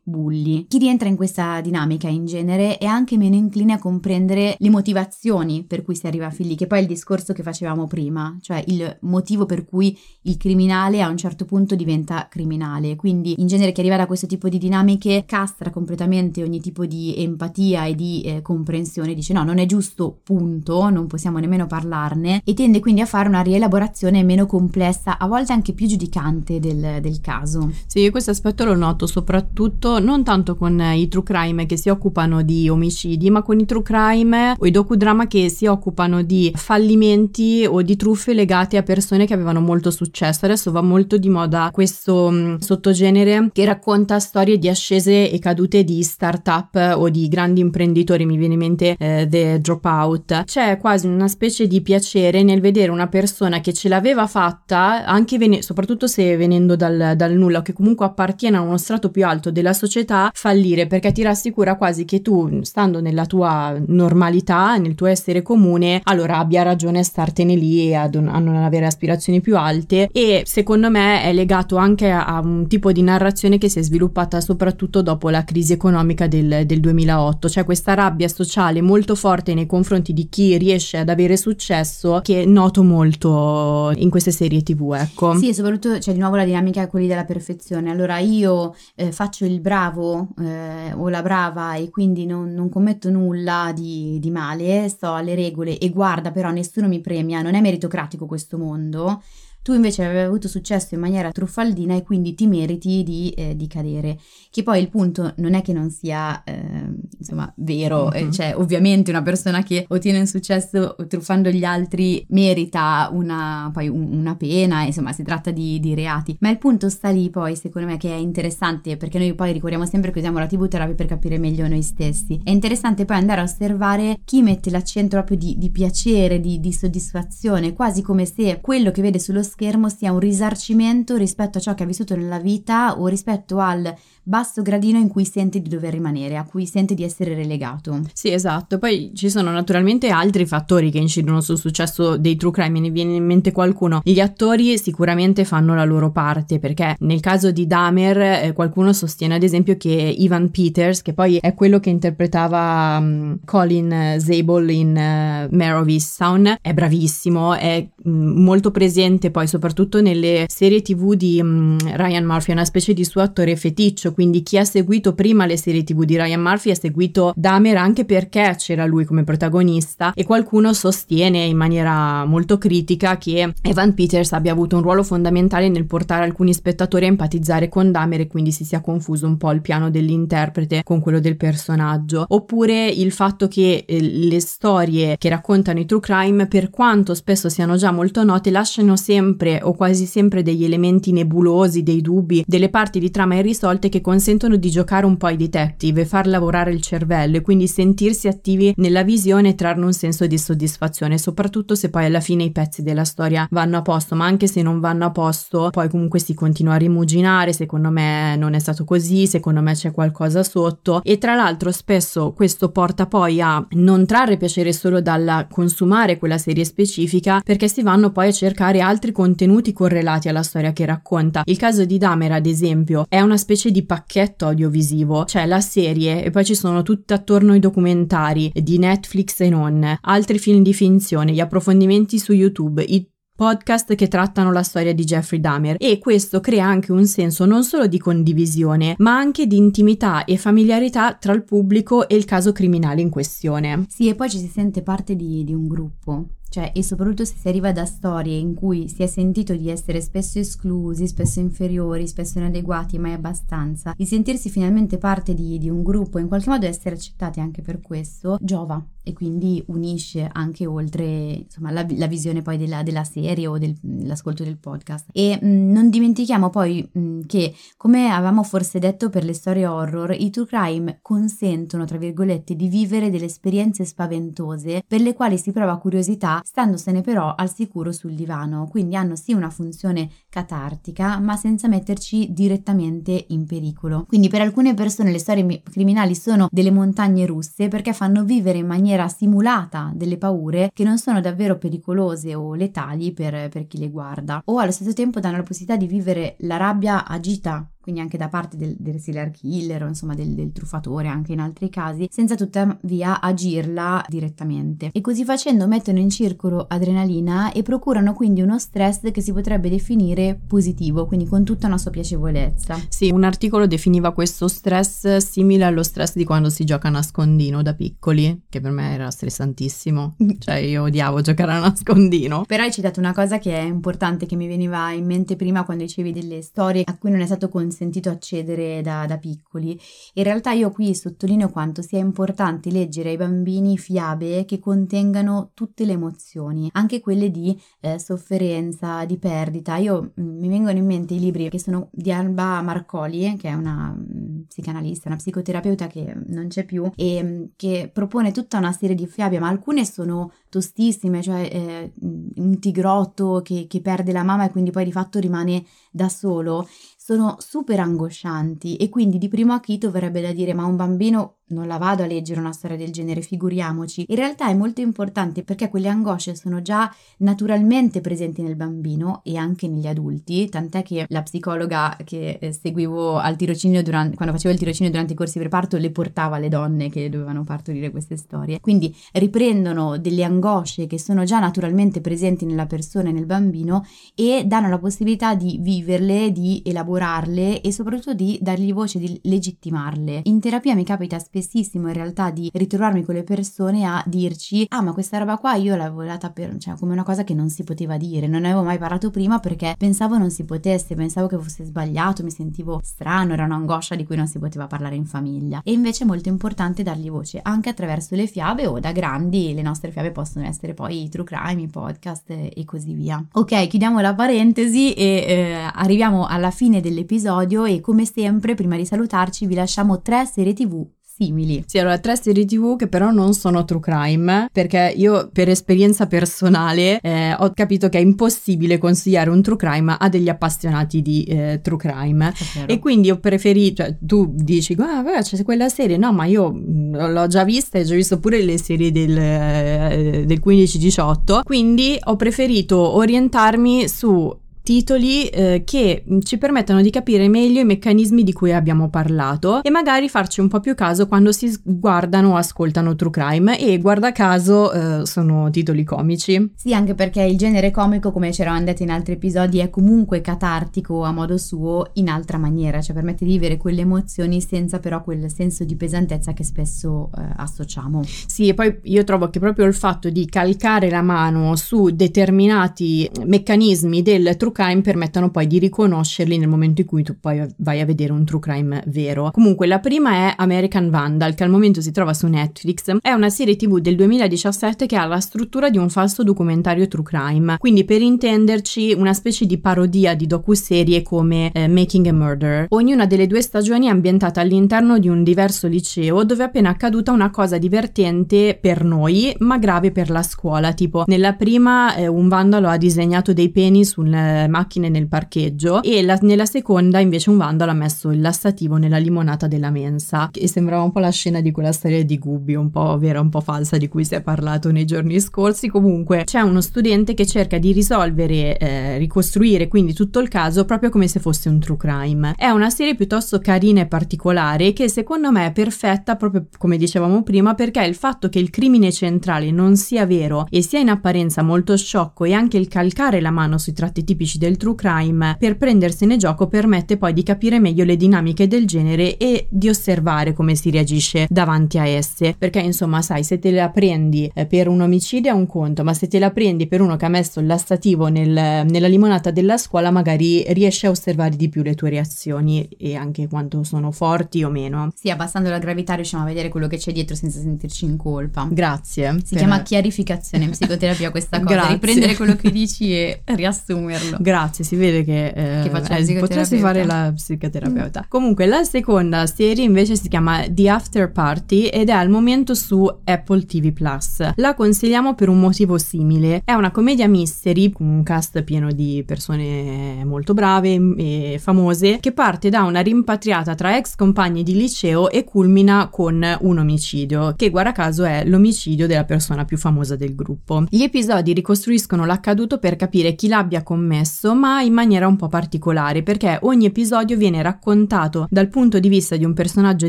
bulli. Chi rientra in questa dinamica in genere è anche meno incline a comprendere le motivazioni per cui si arriva a figli, che poi è il discorso che facevamo prima, cioè il motivo per cui il criminale a un certo punto diventa criminale. Quindi in genere chi arriva da questo tipo di dinamiche castra completamente ogni tipo di empatia e di eh, comprensione, dice no, non è giusto, punto, non possiamo nemmeno parlarne e tende quindi a fare una rielaborazione meno complessa, a volte anche più giudicante del, del caso. Sì, questo aspetto lo noto soprattutto non tanto con i true crime che si occupano di omicidi, ma con i true crime o i docudrama che si occupano di fallimenti o di truffe legate a persone che avevano molto successo. Adesso va molto di moda questo mh, mm, sottogenere che racconta storie di ascese e cadute di start-up o di grandi imprenditori, mi viene in mente eh, The Dropout. C'è quasi una specie di piacere nel vedere una persona che ce l'aveva fatta, anche ven- soprattutto se venendo dal, dal nulla, che comunque appartiene appartiene a uno strato più alto della società fallire perché ti rassicura quasi che tu, stando nella tua normalità, nel tuo essere comune, allora abbia ragione a startene lì e a, a non avere aspirazioni più alte e secondo me è legato anche a, un tipo di narrazione che si è sviluppata soprattutto dopo la crisi economica del, del 2008, cioè questa rabbia sociale molto forte nei confronti di chi riesce ad avere successo che noto molto in queste serie tv, ecco. Sì, e soprattutto c'è di nuovo la dinamica quelli della perfezione. Allora io eh, faccio il bravo eh, o la brava e quindi non, non commetto nulla di, di male, sto alle regole e guarda però nessuno mi premia, non è meritocratico questo mondo, tu invece avevi avuto successo in maniera truffaldina e quindi ti meriti di, eh, di cadere. Che poi il punto non è che non sia, eh, insomma, vero, mm-hmm. cioè ovviamente una persona che ottiene un successo truffando gli altri merita una, poi un, una pena, insomma si tratta di, di, reati, ma il punto sta lì poi secondo me che è interessante perché noi poi ricordiamo sempre che usiamo la tv terapia per capire meglio noi stessi. È interessante poi andare a osservare chi mette l'accento proprio di, di piacere, di, di soddisfazione, quasi come se quello che vede sullo schermo sia un risarcimento rispetto a ciò che ha vissuto nella vita o rispetto al basso gradino in cui sente di dover rimanere, a cui sente di essere relegato. Sì, esatto. Poi ci sono naturalmente altri fattori che incidono sul successo dei true crime, me ne viene in mente qualcuno. Gli attori sicuramente fanno la loro parte, perché nel caso di Dahmer eh, qualcuno sostiene ad esempio che Ivan Peters, che poi è quello che interpretava um, Colin Zabel in uh, Mare of Easttown, è bravissimo, è um, molto presente poi soprattutto nelle serie tv di um, Ryan Murphy, una specie di suo attore feticcio, quindi chi ha seguito prima le serie tv di Ryan Murphy ha seguito Dahmer anche perché c'era lui come protagonista e qualcuno sostiene in maniera molto critica che Evan Peters abbia avuto un ruolo fondamentale nel portare alcuni spettatori a empatizzare con Dahmer e quindi si sia confuso un po' il piano dell'interprete con quello del personaggio, oppure il fatto che eh, le storie che raccontano i true crime, per quanto spesso siano già molto note, lasciano sempre o quasi sempre degli elementi nebulosi, dei dubbi, delle parti di trama irrisolte che consentono di giocare un po' ai detective, far lavorare il cervello e quindi sentirsi attivi nella visione e trarne un senso di soddisfazione, soprattutto se poi alla fine i pezzi della storia vanno a posto, ma anche se non vanno a posto, poi comunque si continua a rimuginare, secondo me non è stato così, secondo me c'è qualcosa sotto e tra l'altro spesso questo porta poi a non trarre piacere solo dal consumare quella serie specifica perché si vanno poi a cercare altri contenuti correlati alla storia che racconta. Il caso di Damer ad esempio è una specie di pacchetto audiovisivo, cioè la serie e poi ci sono tutti attorno i documentari di Netflix e non, altri film di finzione, gli approfondimenti su YouTube, i podcast che trattano la storia di Jeffrey Dahmer e questo crea anche un senso non solo di condivisione ma anche di intimità e familiarità tra il pubblico e il caso criminale in questione. Sì, e poi ci si sente parte di, di un gruppo. Cioè, e soprattutto se si arriva da storie in cui si è sentito di essere spesso esclusi, spesso inferiori, spesso inadeguati, mai abbastanza, di sentirsi finalmente parte di, di un gruppo, in qualche modo essere accettati anche per questo, giova e quindi unisce anche oltre insomma, la, la visione poi della, della serie o del, dell'ascolto del podcast. E mh, non dimentichiamo poi mh, che, come avevamo forse detto per le storie horror, i true crime consentono, tra virgolette, di vivere delle esperienze spaventose per le quali si prova curiosità standosene però al sicuro sul divano, quindi hanno sì una funzione catartica, ma senza metterci direttamente in pericolo. Quindi per alcune persone le storie criminali sono delle montagne russe perché fanno vivere in maniera simulata delle paure che non sono davvero pericolose o letali per, per chi le guarda, o allo stesso tempo danno la possibilità di vivere la rabbia agita quindi anche da parte del, del serial killer o insomma del, del, truffatore anche in altri casi, senza tuttavia agirla direttamente. E così facendo mettono in circolo adrenalina e procurano quindi uno stress che si potrebbe definire positivo, quindi con tutta una sua piacevolezza. Sì, un articolo definiva questo stress simile allo stress di quando si gioca a nascondino da piccoli, che per me era stressantissimo, cioè io odiavo giocare a nascondino. Però hai citato una cosa che è importante che mi veniva in mente prima quando dicevi delle storie a cui non è stato consigliato sentito accedere da, da piccoli. In realtà io qui sottolineo quanto sia importante leggere ai bambini fiabe che contengano tutte le emozioni, anche quelle di eh, sofferenza, di perdita. Io mm, mi vengono in mente i libri che sono di Alba Marcoli, che è una mm, psicanalista, una psicoterapeuta che non c'è più e mm, che propone tutta una serie di fiabe, ma alcune sono tostissime, cioè eh, un tigrotto che, che perde la mamma e quindi poi di fatto rimane da solo sono super angoscianti e quindi di primo acchito verrebbe da dire ma un bambino non la vado a leggere una storia del genere, figuriamoci. In realtà è molto importante perché quelle angosce sono già naturalmente presenti nel bambino e anche negli adulti, tant'è che la psicologa che eh, seguivo al tirocinio durante, quando facevo il tirocinio durante i corsi di reparto le portava alle donne che dovevano partorire queste storie. Quindi riprendono delle angosce che sono già naturalmente presenti nella persona e nel bambino e danno la possibilità di viverle, di elaborarle e soprattutto di dargli voce, di legittimarle. In terapia mi capita spessissimo in realtà di ritrovarmi con le persone a dirci ah ma questa roba qua io l'avevo data per cioè come una cosa che non si poteva dire, non avevo mai parlato prima perché pensavo non si potesse, pensavo che fosse sbagliato, mi sentivo strano, era un'angoscia di cui non si poteva parlare in famiglia e invece è molto importante dargli voce anche attraverso le fiabe o da grandi le nostre fiabe possono essere poi i true crime, i podcast e così via. Ok, chiudiamo la parentesi e eh, arriviamo alla fine dell'episodio e come sempre prima di salutarci vi lasciamo tre serie tv simili. Sì, allora tre serie tv che però non sono true crime, perché io per esperienza personale eh, ho capito che è impossibile consigliare un true crime a degli appassionati di eh, true crime. E quindi ho preferito, cioè tu dici, guarda, c'è quella serie, no, ma io mm, l'ho già vista e ho già visto pure le serie del, eh, del 15-18, quindi ho preferito orientarmi su titoli eh, che ci permettono di capire meglio i meccanismi di cui abbiamo parlato e magari farci un po' più caso quando si guardano o ascoltano True Crime e guarda caso eh, sono titoli comici. Sì, anche perché il genere comico, come ci eravamo detti in altri episodi, è comunque catartico a modo suo in altra maniera, cioè permette di vivere quelle emozioni senza però quel senso di pesantezza che spesso eh, associamo. Sì, e poi io trovo che proprio il fatto di calcare la mano su determinati meccanismi del true crime permettono poi di riconoscerli nel momento in cui tu poi vai a vedere un true crime vero. Comunque la prima è American Vandal che al momento si trova su Netflix. È una serie tv del 2017 che ha la struttura di un falso documentario true crime. Quindi per intenderci una specie di parodia di docuserie come eh, Making a Murder. Ognuna delle due stagioni è ambientata all'interno di un diverso liceo dove è appena accaduta una cosa divertente per noi ma grave per la scuola. Tipo nella prima eh, un vandalo ha disegnato dei peni sul macchine nel parcheggio e la, nella seconda invece un vandalo ha messo il lassativo nella limonata della mensa e sembrava un po' la scena di quella storia di Gubbi, un po' vera, un po' falsa di cui si è parlato nei giorni scorsi. Comunque c'è uno studente che cerca di risolvere, eh, ricostruire quindi tutto il caso proprio come se fosse un true crime. È una serie piuttosto carina e particolare che secondo me è perfetta proprio come dicevamo prima perché il fatto che il crimine centrale non sia vero e sia in apparenza molto sciocco e anche il calcare la mano sui tratti tipici del true crime per prendersene gioco permette poi di capire meglio le dinamiche del genere e di osservare come si reagisce davanti a esse. Perché insomma, sai, se te la prendi eh, per un omicidio è un conto, ma se te la prendi per uno che ha messo il lassativo nel, nella limonata della scuola, magari riesci a osservare di più le tue reazioni e anche quanto sono forti o meno. Sì, abbassando la gravità riusciamo a vedere quello che c'è dietro senza sentirci in colpa. Grazie. Si per... chiama chiarificazione in psicoterapia questa cosa, Grazie. riprendere quello che dici e riassumerlo. Grazie, si vede che, eh, che eh, potresti fare la psicoterapeuta. Mm. Comunque, la seconda serie invece si chiama The After Party ed è al momento su Apple TV Plus. La consigliamo per un motivo simile. È una commedia mystery con un cast pieno di persone molto brave e famose che parte da una rimpatriata tra ex compagni di liceo e culmina con un omicidio, che guarda caso è l'omicidio della persona più famosa del gruppo. Gli episodi ricostruiscono l'accaduto per capire chi l'abbia commesso stesso, ma in maniera un po' particolare, perché ogni episodio viene raccontato dal punto di vista di un personaggio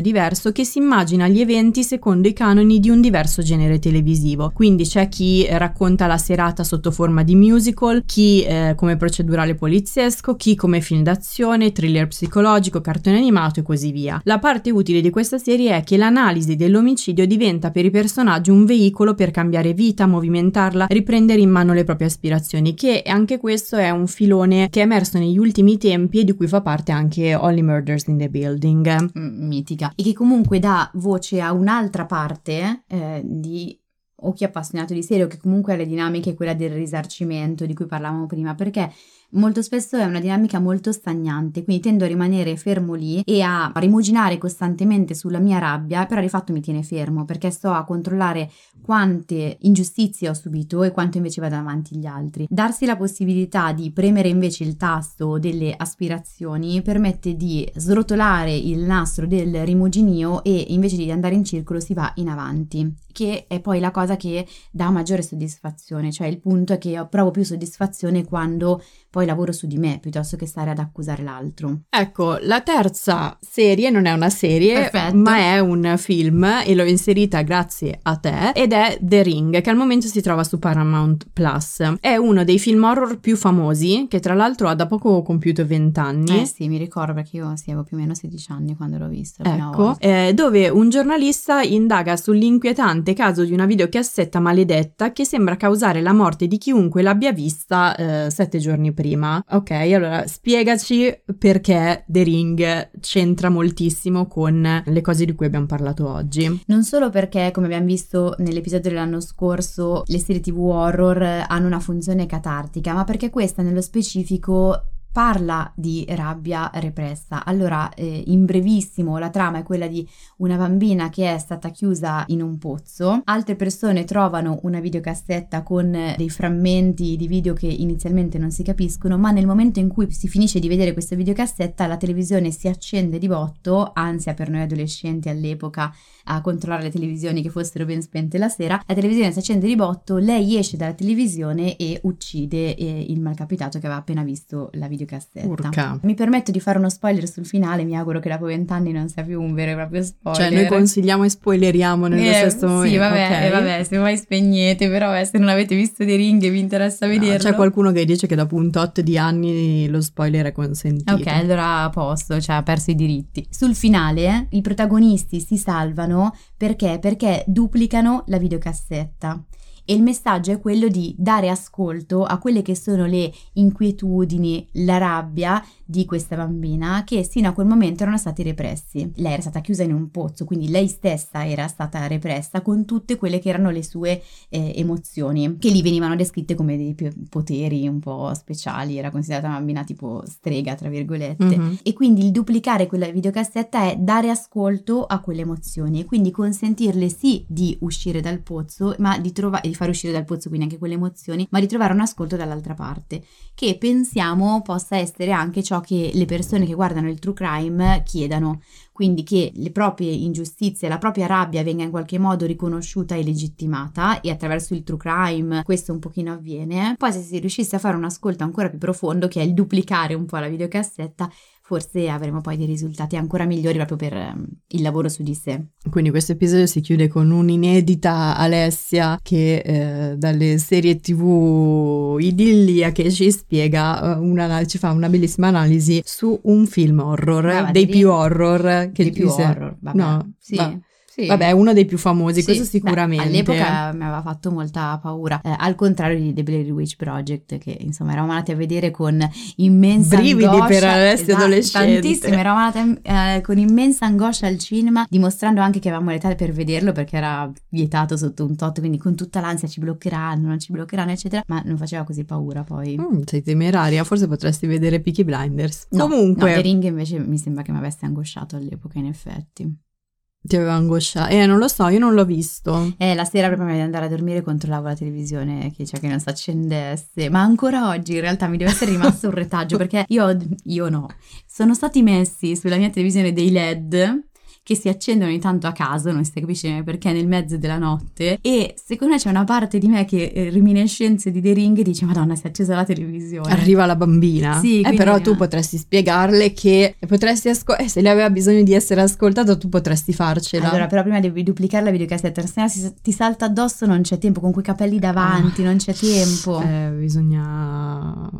diverso che si immagina gli eventi secondo i canoni di un diverso genere televisivo. Quindi c'è chi racconta la serata sotto forma di musical, chi eh, come procedurale poliziesco, chi come film d'azione, thriller psicologico, cartone animato e così via. La parte utile di questa serie è che l'analisi dell'omicidio diventa per i personaggi un veicolo per cambiare vita, movimentarla, riprendere in mano le proprie aspirazioni, che anche questo è un filone che è emerso negli ultimi tempi e di cui fa parte anche Only Murders in the Building. Mm, mitica. E che comunque dà voce a un'altra parte eh, di o chi è appassionato di serie o che comunque ha le dinamiche, quella del risarcimento di cui parlavamo prima, perché molto spesso è una dinamica molto stagnante, quindi tendo a rimanere fermo lì e a rimuginare costantemente sulla mia rabbia, però di fatto mi tiene fermo perché sto a controllare quante ingiustizie ho subito e quanto invece vado avanti gli altri. Darsi la possibilità di premere invece il tasto delle aspirazioni permette di srotolare il nastro del rimuginio e invece di andare in circolo si va in avanti, che è poi la cosa che dà maggiore soddisfazione, cioè il punto è che provo più soddisfazione quando poi lavoro su di me piuttosto che stare ad accusare l'altro. Ecco, la terza serie non è una serie, Perfetto. ma è un film e l'ho inserita grazie a te ed è The Ring, che al momento si trova su Paramount Plus. È uno dei film horror più famosi, che tra l'altro ha da poco compiuto 20 anni. Eh sì, mi ricordo perché io sì, avevo più o meno 16 anni quando l'ho visto. Ecco, eh, dove un giornalista indaga sull'inquietante caso di una videocassetta maledetta che sembra causare la morte di chiunque l'abbia vista eh, sette giorni prima prima. Ok, allora spiegaci perché The Ring c'entra moltissimo con le cose di cui abbiamo parlato oggi. Non solo perché, come abbiamo visto nell'episodio dell'anno scorso, le serie TV horror hanno una funzione catartica, ma perché questa nello specifico parla di rabbia repressa. Allora, eh, in brevissimo, la trama è quella di una bambina che è stata chiusa in un pozzo. Altre persone trovano una videocassetta con dei frammenti di video che inizialmente non si capiscono, ma nel momento in cui si finisce di vedere questa videocassetta, la televisione si accende di botto, ansia per noi adolescenti all'epoca a controllare le televisioni che fossero ben spente la sera. La televisione si accende di botto, lei esce dalla televisione e uccide eh, il malcapitato che aveva appena visto la videocassetta. Urca. Mi permetto di fare uno spoiler sul finale, mi auguro che dopo vent'anni non sia più un vero e proprio spoiler. Cioè noi consigliamo e spoileriamo nello eh, stesso momento. Sì, vabbè, okay. eh, vabbè, se mai spegnete, però eh, se non avete visto dei ring e vi interessa vederlo. No, c'è qualcuno che dice che dopo un tot di anni lo spoiler è consentito. Ok, allora a posto, cioè ha perso i diritti. Sul finale i protagonisti si salvano perché? Perché duplicano la videocassetta e il messaggio è quello di dare ascolto a quelle che sono le inquietudini, la rabbia di questa bambina che sino a quel momento erano stati repressi. Lei era stata chiusa in un pozzo, quindi lei stessa era stata repressa con tutte quelle che erano le sue eh, emozioni, che lì venivano descritte come dei poteri un po' speciali, era considerata una bambina tipo strega, tra virgolette. Mm-hmm. E quindi il duplicare quella videocassetta è dare ascolto a quelle emozioni e quindi consentirle sì di uscire dal pozzo, ma di trovare far uscire dal pozzo quindi anche quelle emozioni, ma di trovare un ascolto dall'altra parte, che pensiamo possa essere anche ciò che le persone che guardano il true crime chiedano, quindi che le proprie ingiustizie, la propria rabbia venga in qualche modo riconosciuta e legittimata e attraverso il true crime questo un pochino avviene. Poi se si riuscisse a fare un ascolto ancora più profondo, che è il duplicare un po' la videocassetta, forse avremo poi dei risultati ancora migliori proprio per um, il lavoro su di sé. Quindi questo episodio si chiude con un'inedita Alessia che eh, dalle serie tv idilliache ci spiega, uh, una, ci fa una bellissima analisi su un film horror, Brava, dei più horror che dei più horror, vabbè. No, sì. Va. Sì. Vabbè, è uno dei più famosi, sì, questo sicuramente. Beh, all'epoca mi aveva fatto molta paura, eh, al contrario di The Blair Witch Project, che insomma eravamo andati a vedere con immensa Brividi angoscia. per Alessio esatto, adolescente. Tantissimo, eravamo andati eh, con immensa angoscia al cinema, dimostrando anche che avevamo l'età per vederlo perché era vietato sotto un tot, quindi con tutta l'ansia ci bloccheranno, non ci bloccheranno, eccetera, ma non faceva così paura poi. Mm, sei temeraria, forse potresti vedere Peaky Blinders. No, Comunque... No, The Ring invece mi sembra che mi avesse angosciato all'epoca, in effetti. Ti aveva angosciato? Eh, non lo so, io non l'ho visto. Eh, la sera prima di andare a dormire controllavo la televisione che, cioè, che non si accendesse. Ma ancora oggi in realtà mi deve essere rimasto un retaggio perché io, io no. Sono stati messi sulla mia televisione dei LED che si accendono ogni tanto a caso, non si capisce perché nel mezzo della notte e secondo me c'è una parte di me che eh, riminiscenze di The Ring dice madonna si è accesa la televisione. Arriva la bambina. Sì, eh, però tu potresti spiegarle che potresti ascoltare, eh, se lei aveva bisogno di essere ascoltata tu potresti farcela. Allora però prima devi duplicare la videocassetta, se no ti salta addosso non c'è tempo, con quei capelli davanti ah. non c'è tempo. Eh, bisogna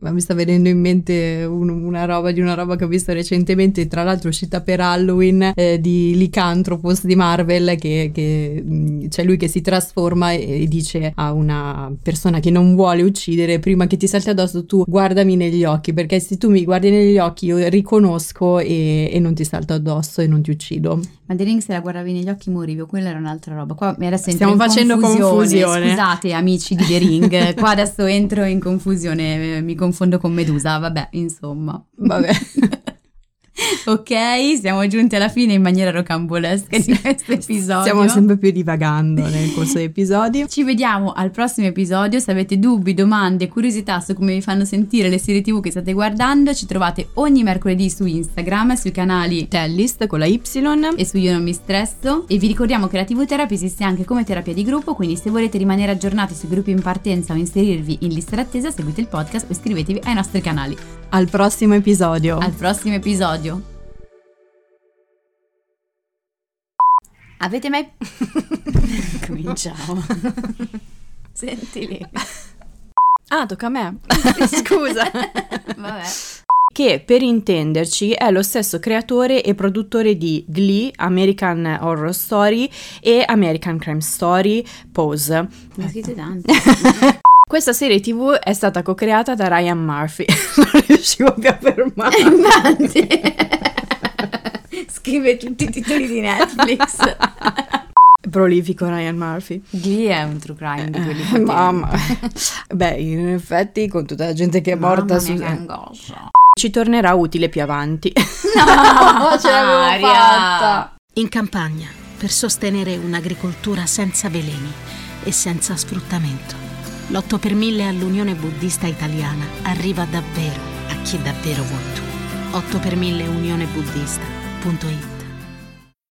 ma mi sta venendo in mente un, una roba di una roba che ho visto recentemente, tra l'altro uscita per Halloween, eh, di Lycanthropus di Marvel, che, che mh, c'è lui che si trasforma e, e, dice a una persona che non vuole uccidere, prima che ti salti addosso tu guardami negli occhi, perché se tu mi guardi negli occhi io riconosco e, e non ti salto addosso e non ti uccido. Ma The Ring se la guardavi negli occhi morivo, quella era un'altra roba. Qua adesso Stiamo facendo confusione. confusione. Scusate amici di The Ring, qua adesso entro in confusione, mi confondo con Medusa, vabbè, insomma. Vabbè. ok, siamo giunti alla fine in maniera rocambolesca di questo episodio. Stiamo sempre più divagando nel corso degli episodi. Ci vediamo al prossimo episodio. Se avete dubbi, domande, curiosità su come vi fanno sentire le serie TV che state guardando, ci trovate ogni mercoledì su Instagram, sui canali Tellist con la Y e su Io non mi stresso. E vi ricordiamo che la TV Therapy esiste anche come terapia di gruppo, quindi se volete rimanere aggiornati sui gruppi in partenza o inserirvi in lista d'attesa, seguite il podcast o iscrivetevi ai nostri canali. Al prossimo episodio. Al prossimo episodio. Avete mai... Cominciamo. Senti lì. Ah, tocca a me. Scusa. Vabbè. Che per intenderci è lo stesso creatore e produttore di Glee, American Horror Story e American Crime Story, Pose. Ne siete tanti. Questa serie tv è stata co-creata da Ryan Murphy. non riuscivo più a fermare. Scrive tutti i titoli di Netflix. Prolifico Ryan Murphy. Glee è un true crime di quelli Eh, potenti. mamma. Beh, in effetti con tutta la gente che è morta Mamma su... mia, che angoscia. ci tornerà utile più avanti. No, ce l'avevo Aria. fatta. In campagna, per sostenere un'agricoltura senza veleni e senza sfruttamento, l'8 per 1000 all'Unione Buddista Italiana arriva davvero a chi davvero vuoi tu. 8 per 1000 unionebuddista.it